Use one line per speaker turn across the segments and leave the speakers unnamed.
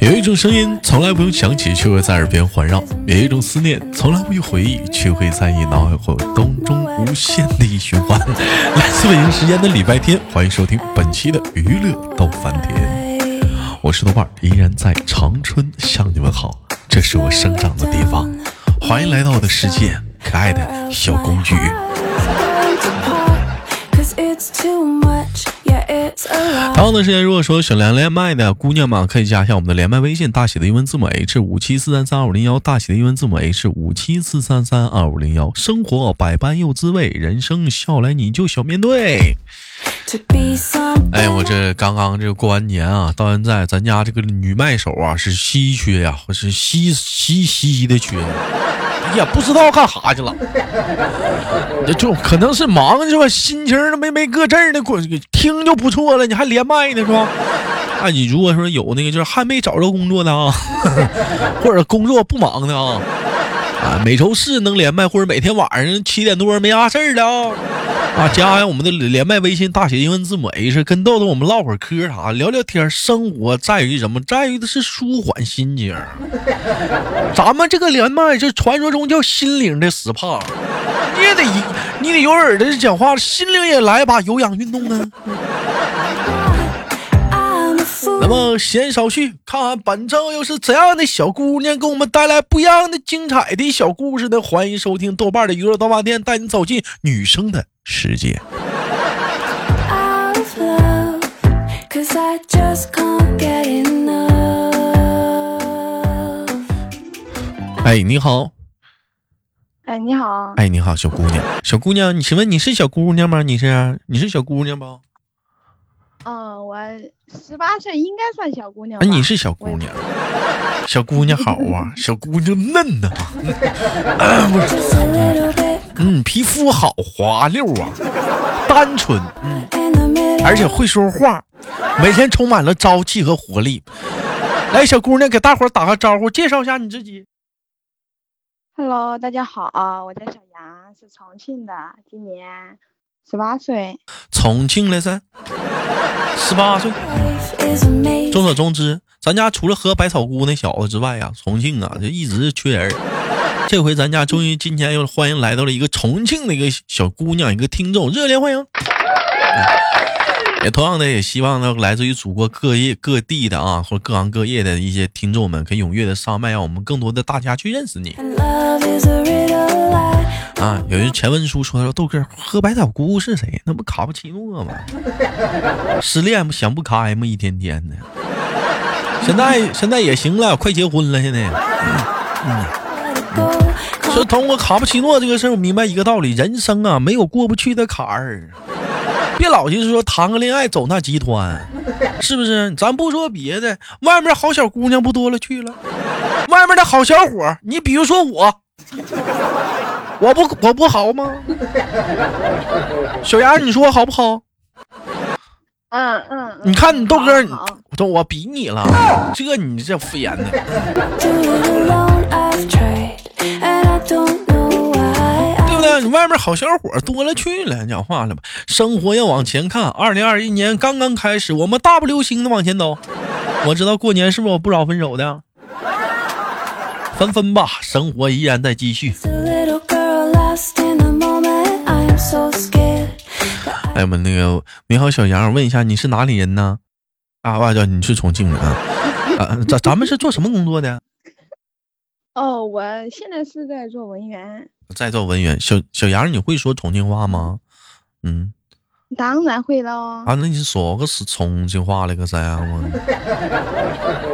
有一种声音从来不用响起，却会在耳边环绕；有一种思念从来不用回忆，却会在你脑海或当中无限的循环。来自北京时间的礼拜天，欢迎收听本期的娱乐逗翻天，我是豆瓣，依然在长春向你们好，这是我生长的地方，欢迎来到我的世界，可爱的小公举。同样的时间，如果说想连连麦的姑娘们，可以加一下我们的连麦微信，大写的英文字母 H 五七四三三二五零幺，大写的英文字母 H 五七四三三二五零幺。生活百般又滋味，人生笑来你就笑面对。哎，我这刚刚这过完年啊，到现在咱家这个女麦手啊是稀缺呀，是稀稀稀的缺。也不知道干啥去了，就可能是忙是吧？心情都没没搁这儿呢，听就不错了，你还连麦呢是吧？啊，你如果说有那个就是还没找着工作的啊，或者工作不忙的啊。啊，每周四能连麦，或者每天晚上七点多没啥事儿的啊，啊，加上我们的连麦微信大写英文字母 H，跟豆豆我们唠会嗑啥，聊聊天。生活在于什么？在于的是舒缓心情。咱们这个连麦是传说中叫心灵的 SPA，你也得你得有耳朵讲话，心灵也来把有氧运动啊。那么闲少叙，看看本周又是怎样的小姑娘给我们带来不一样的精彩的小故事呢？欢迎收听豆瓣的娱乐大饭店，带你走进女生的世界。哎，你好。
哎，你好。
哎，你好，小姑娘，小姑娘，你请问你是小姑娘吗？你是？你是小姑娘不？
嗯，我十八岁，应该算小姑娘。
你是小姑娘，小姑娘好啊，小姑娘嫩呐，嗯，皮肤好滑溜啊，单纯，嗯，而且会说话，每天充满了朝气和活力。来，小姑娘给大伙打个招呼，介绍一下你自己。
Hello，大家好，我叫小杨，是重庆的，今年。十八岁，
重庆的噻，十八岁。众所周知，咱家除了喝百草菇那小子之外呀，重庆啊就一直缺人。这回咱家终于今天又欢迎来到了一个重庆的一个小姑娘，一个听众，热烈欢迎。也同样的，也希望呢，来自于祖国各业各地的啊，或者各行各业的一些听众们，可以踊跃的上麦，让我们更多的大家去认识你。啊，有人前文书说说豆哥喝百草菇是谁？那不卡布奇诺吗？失恋不想不开吗？一天天的。现在现在也行了，快结婚了。现在，嗯嗯，说通过卡布奇诺这个事儿，我明白一个道理：人生啊，没有过不去的坎儿。别老就是说谈个恋爱走那集团，是不是？咱不说别的，外面好小姑娘不多了去了，外面的好小伙，你比如说我。我不我不好吗？小杨，你说我好不好？
嗯嗯。
你看你豆哥，都我比你了，这你这敷衍的。对不对？你外面好小伙多了去了，讲话了吧？生活要往前看，二零二一年刚刚开始，我们大步流星的往前走。我知道过年是不是有不少分手的？分分吧，生活依然在继续。哎，我们那个你好，小杨，问一下你是哪里人呢？啊，哇，叫你是重庆人啊？啊，咱咱们是做什么工作的？
哦，我现在是在做文员。
在做文员，小小杨，你会说重庆话吗？嗯，
当然会了哦。啊，
那你说个是重庆话那个噻？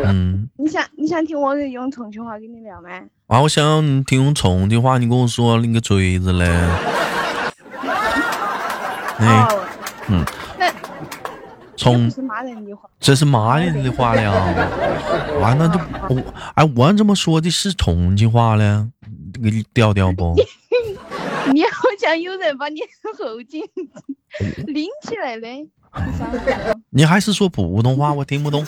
嗯。你想你想听我用重庆话跟你聊吗？
啊，我想听用重庆话，你跟我说那个锥子嘞。
哎，嗯，那
从
是骂人的话，
这是骂人的话了呀。啊，那就我哎，我这么说的是重庆话了，给你调调不？
你好像有人把你后颈拎起来的。
你还是说普通话，我听不懂。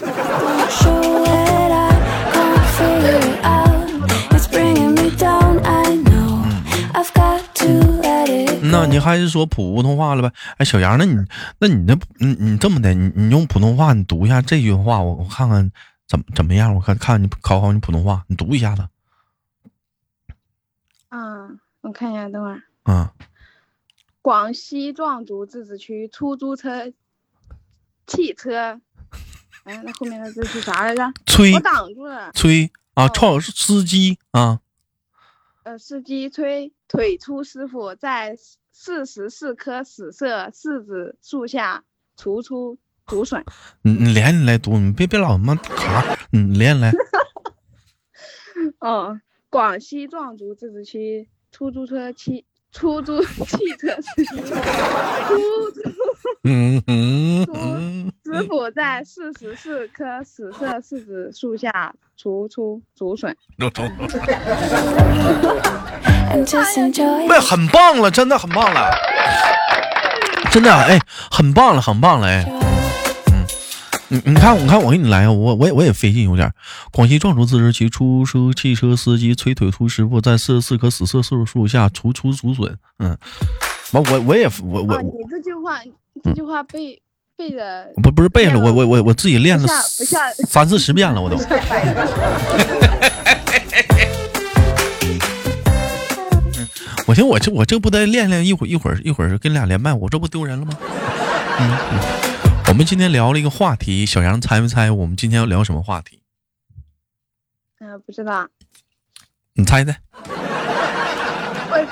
那你还是说普通话了呗？哎，小杨，那你那你那你你这么的，你你用普通话你读一下这句话，我我看看怎么怎么样？我看看你考考你普通话，你读一下子。
嗯，我看一下，等会儿。
嗯，
广西壮族自治区出租车、汽车，哎，那后面的字是啥来着？
崔
我挡住了。
崔啊，
哦
创司机啊，
呃，司机崔腿粗师傅在四十四棵死色柿子树下除出竹笋。
你你连起来读，你别别老他妈卡，你连起来。
嗯，广西壮族自治区出租车汽出租汽车司机出租
嗯嗯嗯，
师傅在四十四棵死色柿子树下除出竹笋。
喂，很棒了，真的很棒了，真的哎，很棒了，很棒了哎。你你看，你看，我给你来啊！我我也我也费劲有点。广西壮族自治区出租汽车司机崔腿秃师傅在四十四棵死色树树下除出竹笋。嗯，完我我也我我
啊，你这句话，这句话背背的
不不是背了，我我我我自己练了三四十遍了，我都。我寻思我这我这不得练练一会儿一会儿一会儿跟俩连麦，我这不丢人了吗？嗯，嗯我们今天聊了一个话题，小杨猜没猜？我们今天要聊什么话题？
嗯、不知道，
你猜猜？
我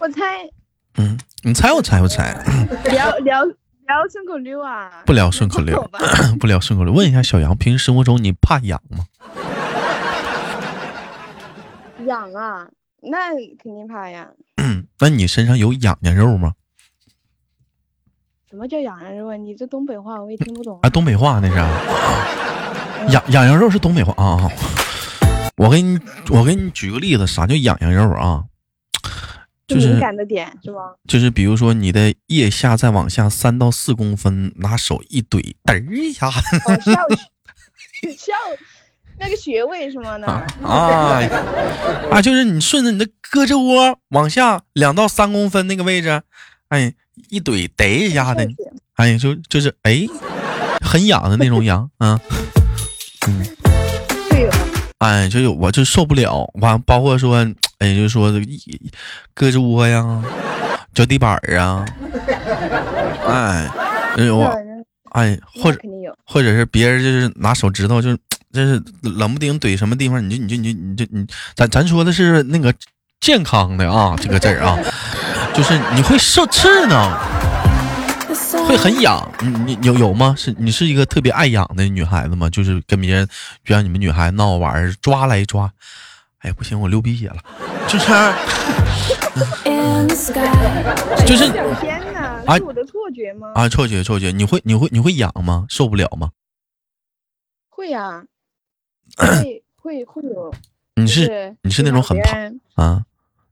我猜
嗯，你猜我猜不猜？
聊聊聊顺口溜啊，
不聊顺口溜。不聊顺口溜。问一下小杨，平时生活中你怕痒吗？
痒啊，那肯定怕呀。
那你身上有痒痒肉吗？
什么叫痒痒肉啊？你这东北话我也听不懂
啊，东北话那是啊。痒痒痒肉是东北话啊。我给你我给你举个例子，啥叫痒痒肉啊？就是
敏感的点是吧？
就是比如说你的腋下再往下三到四公分，拿手一怼，嘚儿一下
哦，笑 笑那个穴位是吗？那
啊啊，就是你顺着你的胳肢窝往下两到三公分那个位置，哎，一怼嘚一下的，哎，就就是哎，很痒的那种痒啊，嗯，哎，就有我就受不了，完包括说，哎，就说这个一胳肢窝呀，脚底板儿啊，哎，哎我 哎，或者。或者是别人就是拿手指头就是就是冷不丁怼什么地方，你就你就你就你就你咱咱说的是那个健康的啊，这个字儿啊，就是你会受刺呢
，the sun.
会很痒，你你有有吗？是你是一个特别爱痒的女孩子吗？就是跟别人，就像你们女孩闹玩儿抓来抓，哎不行，我流鼻血了，就是。就是
天哪，
啊
是我的错觉吗？
啊，错觉错觉，你会你会你会痒吗？受不了吗？
会 呀，会会会有。
你
就是
你是那种很怕啊？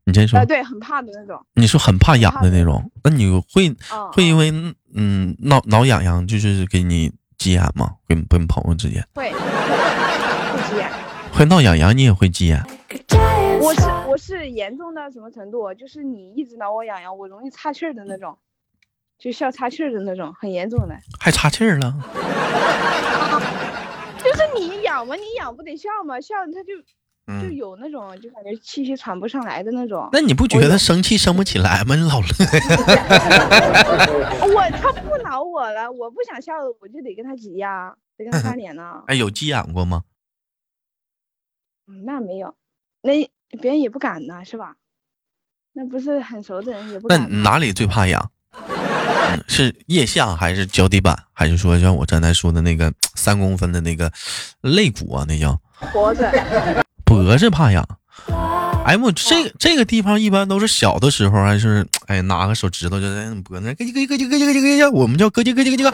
你先说
啊，，对，很怕的那种。
你是很怕痒的那种，那你会
啊，
会因为嗯挠挠痒痒，就是给你急眼吗？跟跟朋友之间
会会会急眼。
会闹痒痒，你也会急眼
我是我是严重到什么程度？就是你一直挠我痒痒，我容易岔气儿的那种，就笑岔气儿的那种，很严重的。
还岔气儿了。
就是你痒吗，你痒不得笑吗？笑他就就
嗯，
有那种，就感觉气息喘不上来的那种。
那你不觉得生气生不起来吗？你老乐，
我他不挠我了，我不想笑，我就得跟他急呀，得跟他翻脸呢。
哎，有急眼过吗？
嗯，那没有，那别人也不敢呢，是吧？那不是很熟的人也不
那哪里最怕痒？嗯是腋下还是脚底板，还是说像我刚才说的那个三公分的那个肋骨啊？那叫
脖子，
脖子怕痒。哎我这这个地方一般都是小的时候，还是哎拿个手指头就在那脖子那咯叽咯叽咯叽咯叽咯叽咯叽，我们叫咯叽咯叽咯叽咯。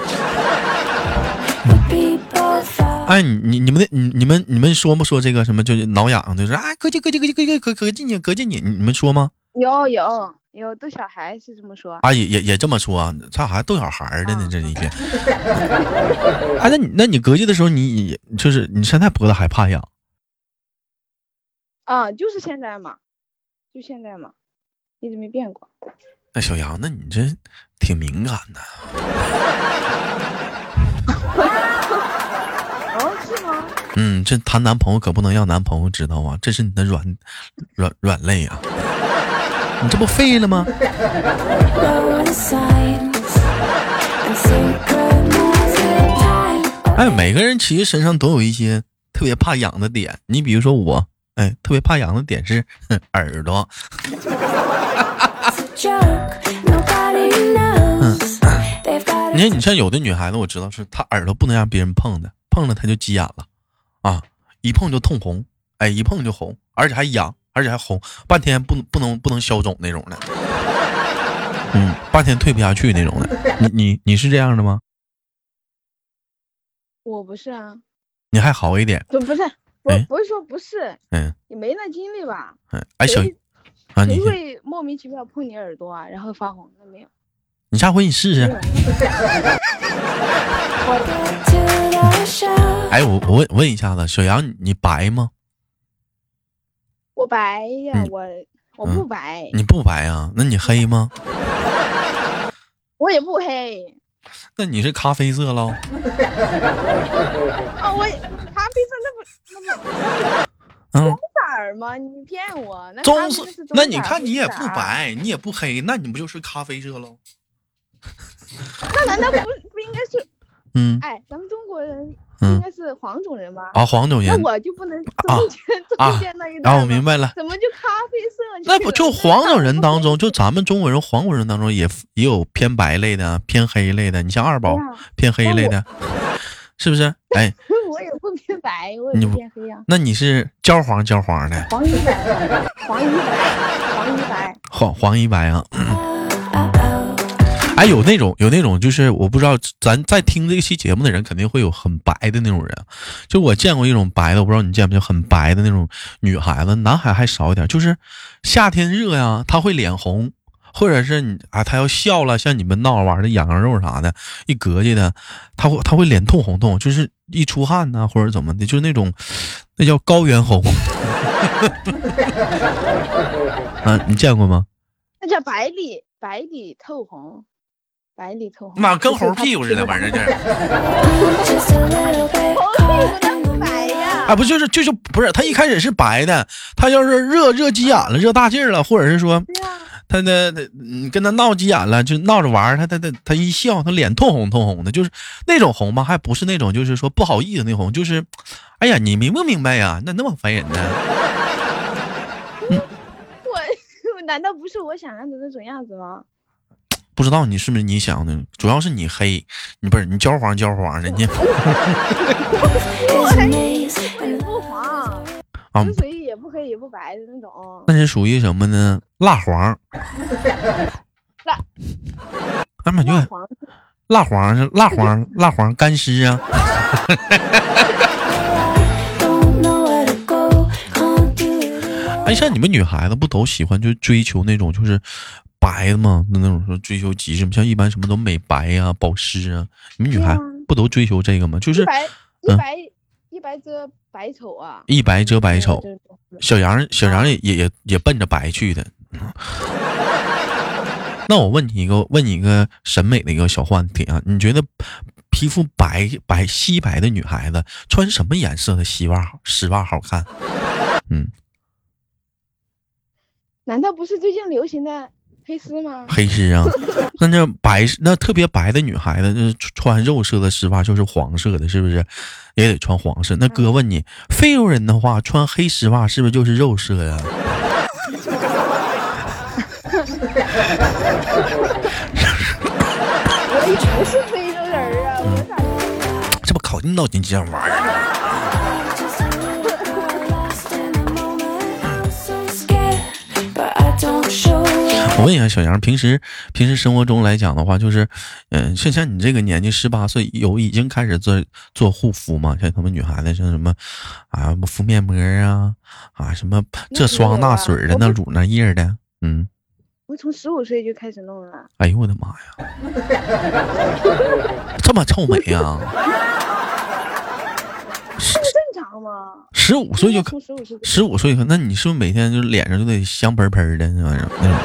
哎，你你你们的你你们你们说没说这个什么就是挠痒，就是啊咯叽咯叽咯叽咯叽咯咯进去咯进去，你你们说吗？
有有有，逗小孩是这么说。
啊也也也这么说啊，这还逗小孩的呢，这一天。哎，那你那你咯叽的时候，你你就是你现在脖子还怕痒？
啊，就是现在嘛，就现在嘛，一直没变过。
那小杨，那你这挺敏感的。
哦，是吗？
嗯，这谈男朋友可不能让男朋友知道啊，这是你的软软软肋啊！你这不废了吗. 哎，每个人其实身上都有一些特别怕痒的点。你比如说我，哎，特别怕痒的点是耳朵。
It's a joke. Nobody knows. They've got
你看，你像有的女孩子，我知道是她耳朵不能让别人碰的，碰了她就急眼了，啊，一碰就痛红，哎，一碰就红，而且还痒，而且还红，半天不能不能不能消肿那种的，嗯，半天退不下去那种的。你你你是这样的吗？
我不是啊，
你还好一点，
不不是，不、
哎
不是说不是，
嗯
你没那经历吧？
嗯，哎小
谁
啊，你
会莫名其妙碰你耳朵啊，然后发红？那没有。
你下回你试试。哎，我我问问一下子，小杨，你白吗？
我白呀，
嗯
我我不白，
你不白啊？那你黑吗？
我也不黑
那你是咖啡色喽？
啊，我咖啡色那不那不
嗯，
色儿吗？你骗我？那咖
棕色。那你看你也不白，你也不黑，那你不就是咖啡色喽？
那难道不不应该是？
嗯
哎，咱们中国人
嗯
应该是黄种人吧？
啊，黄种人那
我就不能
啊
中间
啊
中间那一段
啊，
吗
我明白了。
怎么就咖啡色？
那不就黄种人当中，就咱们中国人黄种人当中也也有偏白类的，偏黑类的。你像二宝
啊
偏黑类的，是不是？哎，
我也不偏白，我也
你不
不偏黑呀、
那你是焦黄焦黄的，
黄一白，黄一白，黄一白。
黄黄一白啊。
Oh, oh.
哎，有那种有那种，就是我不知道，咱在听这期节目的人肯定会有很白的那种人。就我见过一种白的，我不知道你见没见，很白的那种女孩子，男孩还少一点。就是夏天热呀，她会脸红，或者是你啊，她要笑了，像你们闹着玩的羊羊肉啥的，一膈气的，她会她会脸通红通，就是一出汗呐、或者怎么的，就是那种那叫高原红。啊，你见过吗？
那叫白里白里透红，白里透红。
妈，跟猴屁股似的，玩意儿这。
Just a little bit
猴屁股那不白呀、
啊，不就是就是不是？他一开始是白的，他要是热热急眼了，热大劲儿了，或者是说他的他你跟他闹急眼了，就闹着玩儿，他他他他一笑，他脸通红通红的，就是那种红吧，还不是那种就是说不好意思那红，就是，哎呀，你明不明白呀？那那么烦人呢？
我难道不是我想象的那种样子吗？
不知道你是不是你想的？主要是你黑，你不是你焦黄焦黄的，你 啊
就，属于也不黑也不白的那种。
那是属于什么呢？蜡黄。
蜡
哎妈，有点
黄
蜡黄是蜡黄蜡黄干尸啊。哎，像你们女孩子不都喜欢就追求那种就是白的吗？那那种说追求极致，像一般什么都美白呀、保湿啊，你们女孩不都追求这个吗？就是
一白一
嗯
白一白遮百丑啊！
一白遮百丑。小杨，小杨也也也也奔着白去的。嗯 那我问你一个，问你一个审美的一个小话题啊，你觉得皮肤白白皙白的女孩子穿什么颜色的丝袜好丝袜好看？嗯，
难道不是最近流行的黑丝吗？
黑丝啊，那那白那特别白的女孩子，那穿肉色的丝袜就是黄色的，是不是？也得穿黄色。那哥问你，非洲人的话穿黑丝袜是不是就是肉色呀？
我也不是非洲人儿啊，我咋就
这不考进到你这玩意儿我问一下小杨，平时平时生活中来讲的话，就是，嗯、像像你这个年纪，十八岁有已经开始做做护肤吗？像他们女孩子，像什么啊，敷面膜啊，啊什么这霜那水的，那乳那液的，嗯，
我从十五岁就开始弄了。
哎呦我的妈呀，这么臭美啊！
正常吗？
十五岁就
十五岁
十五岁，那你是不是每天就脸上就得香喷喷的那玩意儿？那种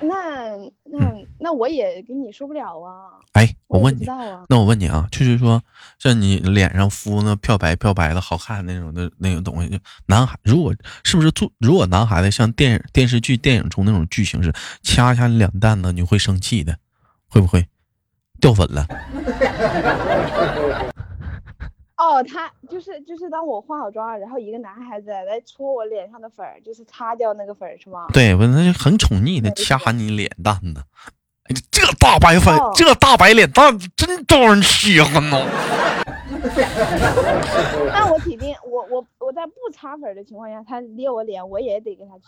那那那那我也给你受不了啊。
哎，我问你。那我问你啊，就是说，像你脸上敷那漂白漂白的好看那种的那种东西，就男孩如果是不是做，如果男孩子像电影电视剧、电影中那种剧情是掐一下你两蛋子，你会生气的，会不会掉粉了？
哦，他就是就是当我化好妆，然后一个男孩子来戳我脸上的粉儿，就是擦掉那个粉儿是吗？
对，我那就很宠溺的掐你脸蛋子。哎，这大白粉，
哦
这大白脸蛋子真招人稀罕呐！
那我肯定，我我我在不擦粉的情况下，他捏我脸，我也得给他挤。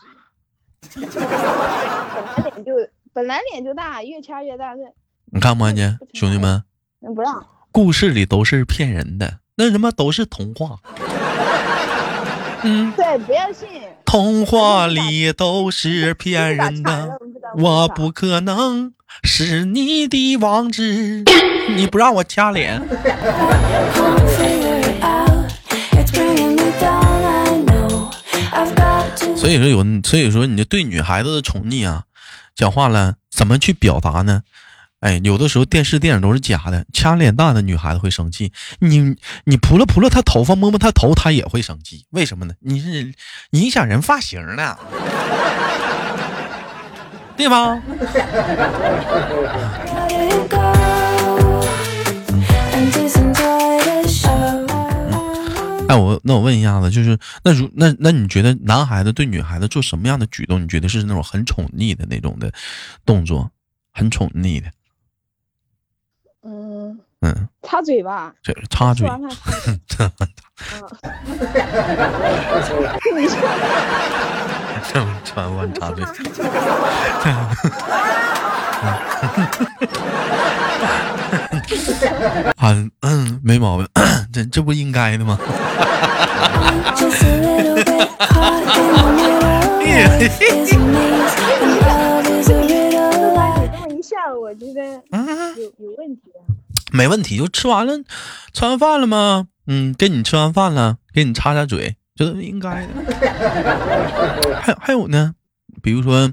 本来脸就本来脸就大，越掐越大，那
你看没看见兄弟们？
那不让。
故事里都是骗人的，那什么都是童话。嗯，
对，不要信。
童话里都是骗人的，我
我
不可能是你的王子。你不让我掐脸，所以说有，所以说你就对女孩子的宠溺啊，讲话了怎么去表达呢？哎，有的时候电视电影都是假的，掐脸蛋的女孩子会生气，你你扑了扑了她头发，摸摸她头，她也会生气，为什么呢？你是影响人发型呢，
the show.
哎，我那我问一下子，就是那如那那你觉得男孩子对女孩子做什么样的举动，你觉得是那种很宠溺的那种的动作，很宠溺的？
嗯，
嗯，
擦嘴吧。
这插嘴，
擦嘴。嗯，你说
正吃完饭擦嘴，嗯 嗯，没毛病，这这不应该的吗？
我觉得
嗯
有有问题？
没问题，就吃完了，吃完饭了吗？嗯，给你吃完饭了，给你擦擦嘴。这都是应该的。还有还有呢，比如说，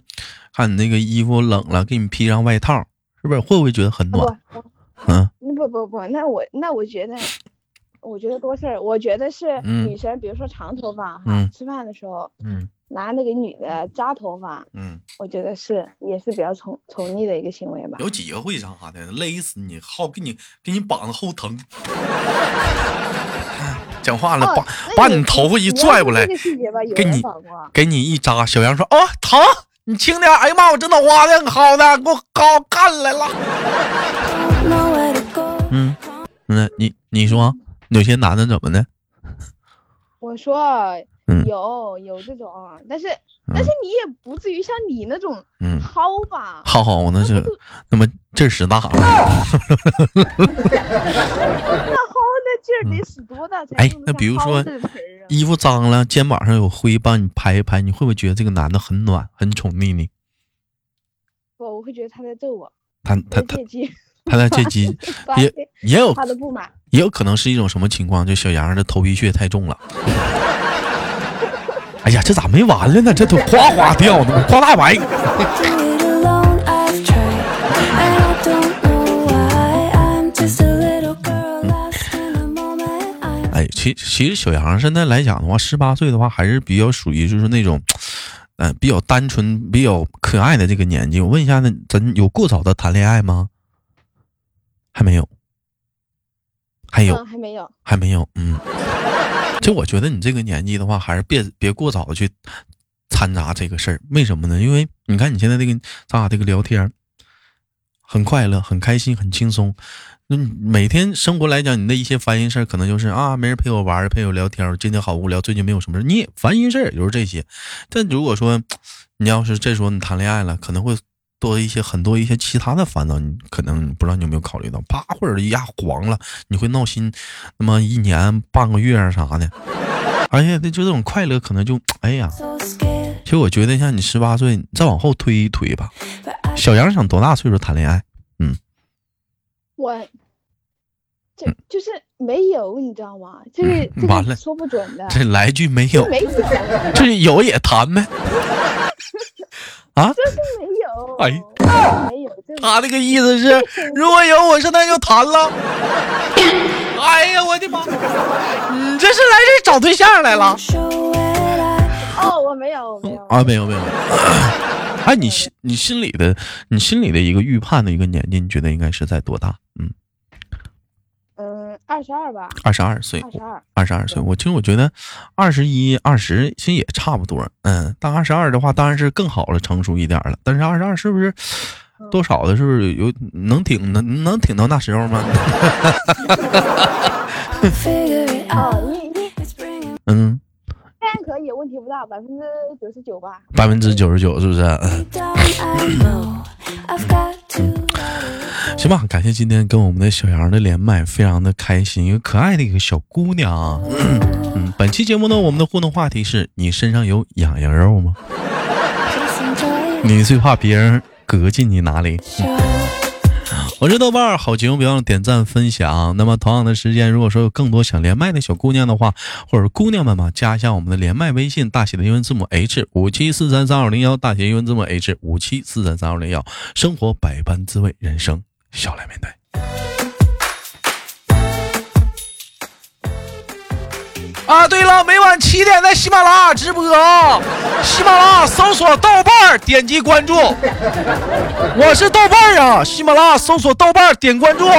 看你那个衣服冷了，给你披上外套，是不是？会不会觉得很暖？
不
嗯，
不不不，那我那我觉得，我觉得多事儿。我觉得是
嗯
女生，比如说长头发哈，
嗯
吃饭的时候
嗯
拿那个女的扎头发，
嗯，
我觉得是也是比较宠宠溺的一个行为吧。
有几个会啥的，勒死你，好给你给你绑着后疼。讲话了，
哦
把把你头发一拽过来给你。给你一扎。小杨说：“哦，疼，你轻点。哎呀妈，我这脑瓜子薅的，给我薅干来了。嗯，嗯，你你说有些男的怎么的？
我说
嗯
有有这种，但是但是你也不至于像你那种
嗯，
薅吧？
好好，那是那么劲儿使大了。
那薅那劲儿得使多大才
哎那比如说？衣服脏了，肩膀上有灰，帮你拍一拍，你会不会觉得这个男的很暖，很宠溺你？
不，我会觉得他在逗我，
他他他他在借机，也也有
他的不满。
也有可能是一种什么情况？就小杨的头皮屑太重了。哎呀，这咋没完了呢？这都哗哗掉呢，夸大白。其其实小杨现在来讲的话，十八岁的话还是比较属于就是那种，嗯、比较单纯、比较可爱的这个年纪。我问一下，那咱有过早的谈恋爱吗？还没有，还有，
嗯，还没有。
还没有，嗯。就我觉得你这个年纪的话，还是别别过早的去掺杂这个事儿。为什么呢？因为你看你现在这个咱俩这个聊天儿很快乐、很开心、很轻松。嗯，每天生活来讲，你的一些烦心事儿，可能就是啊，没人陪我玩儿，陪我聊天儿，今天好无聊，最近没有什么事，你也烦心事儿，也就是这些。但如果说你要是这时候你谈恋爱了，可能会多一些很多一些其他的烦恼，你可能不知道你有没有考虑到，啪或者一下黄了，你会闹心，那么一年半个月啊啥的，而且这就这种快乐可能就哎呀，其实我觉得像你十八岁，你再往后推一推吧。小杨想多大岁数谈恋爱？
嗯我这就是没有，你知道吗？就是
嗯完了
说不准的，
这来句没有，
没有。
这有也谈呗。啊？
这是没有，
哎
没有，
他那个意思是，如果有我现在就谈了。哎呀，我的妈！你这是来这找对象来了
我没有，没有，
啊？没有没有。哎，你心你心里的你心里的一个预判的一个年纪，你觉得应该是在多大？嗯，
嗯，二十二吧，
二十二岁
二。十二，
二十二岁，我其实我觉得二十一、二十其实也差不多。嗯，但二十二的话当然是更好了，成熟一点了。但是二十二是不是多少的？是不是有能挺能能挺到那时候吗？
然可以，问题不大，百分之九十九吧。
百分之九十九是不是？行吧，感谢今天跟我们的小杨的连麦，非常的开心，一个可爱的一个小姑娘啊。嗯，本期节目呢，我们的互动话题是你身上有痒痒肉吗？你最怕别人隔进你哪里. 我是豆瓣儿，好节目别忘了点赞分享。那么同样的时间，如果说有更多想连麦的小姑娘的话，或者姑娘们嘛，加一下我们的连麦微信，大写的英文字母 H 五七四三三二零幺，大写英文字母 H 五七四三三二零幺。生活百般滋味，人生笑来面对。啊，对了，每晚七点在喜马拉雅直播啊！喜马拉雅搜索豆瓣儿，点击关注。我是豆瓣儿啊，喜马拉雅搜索豆瓣儿，点关注。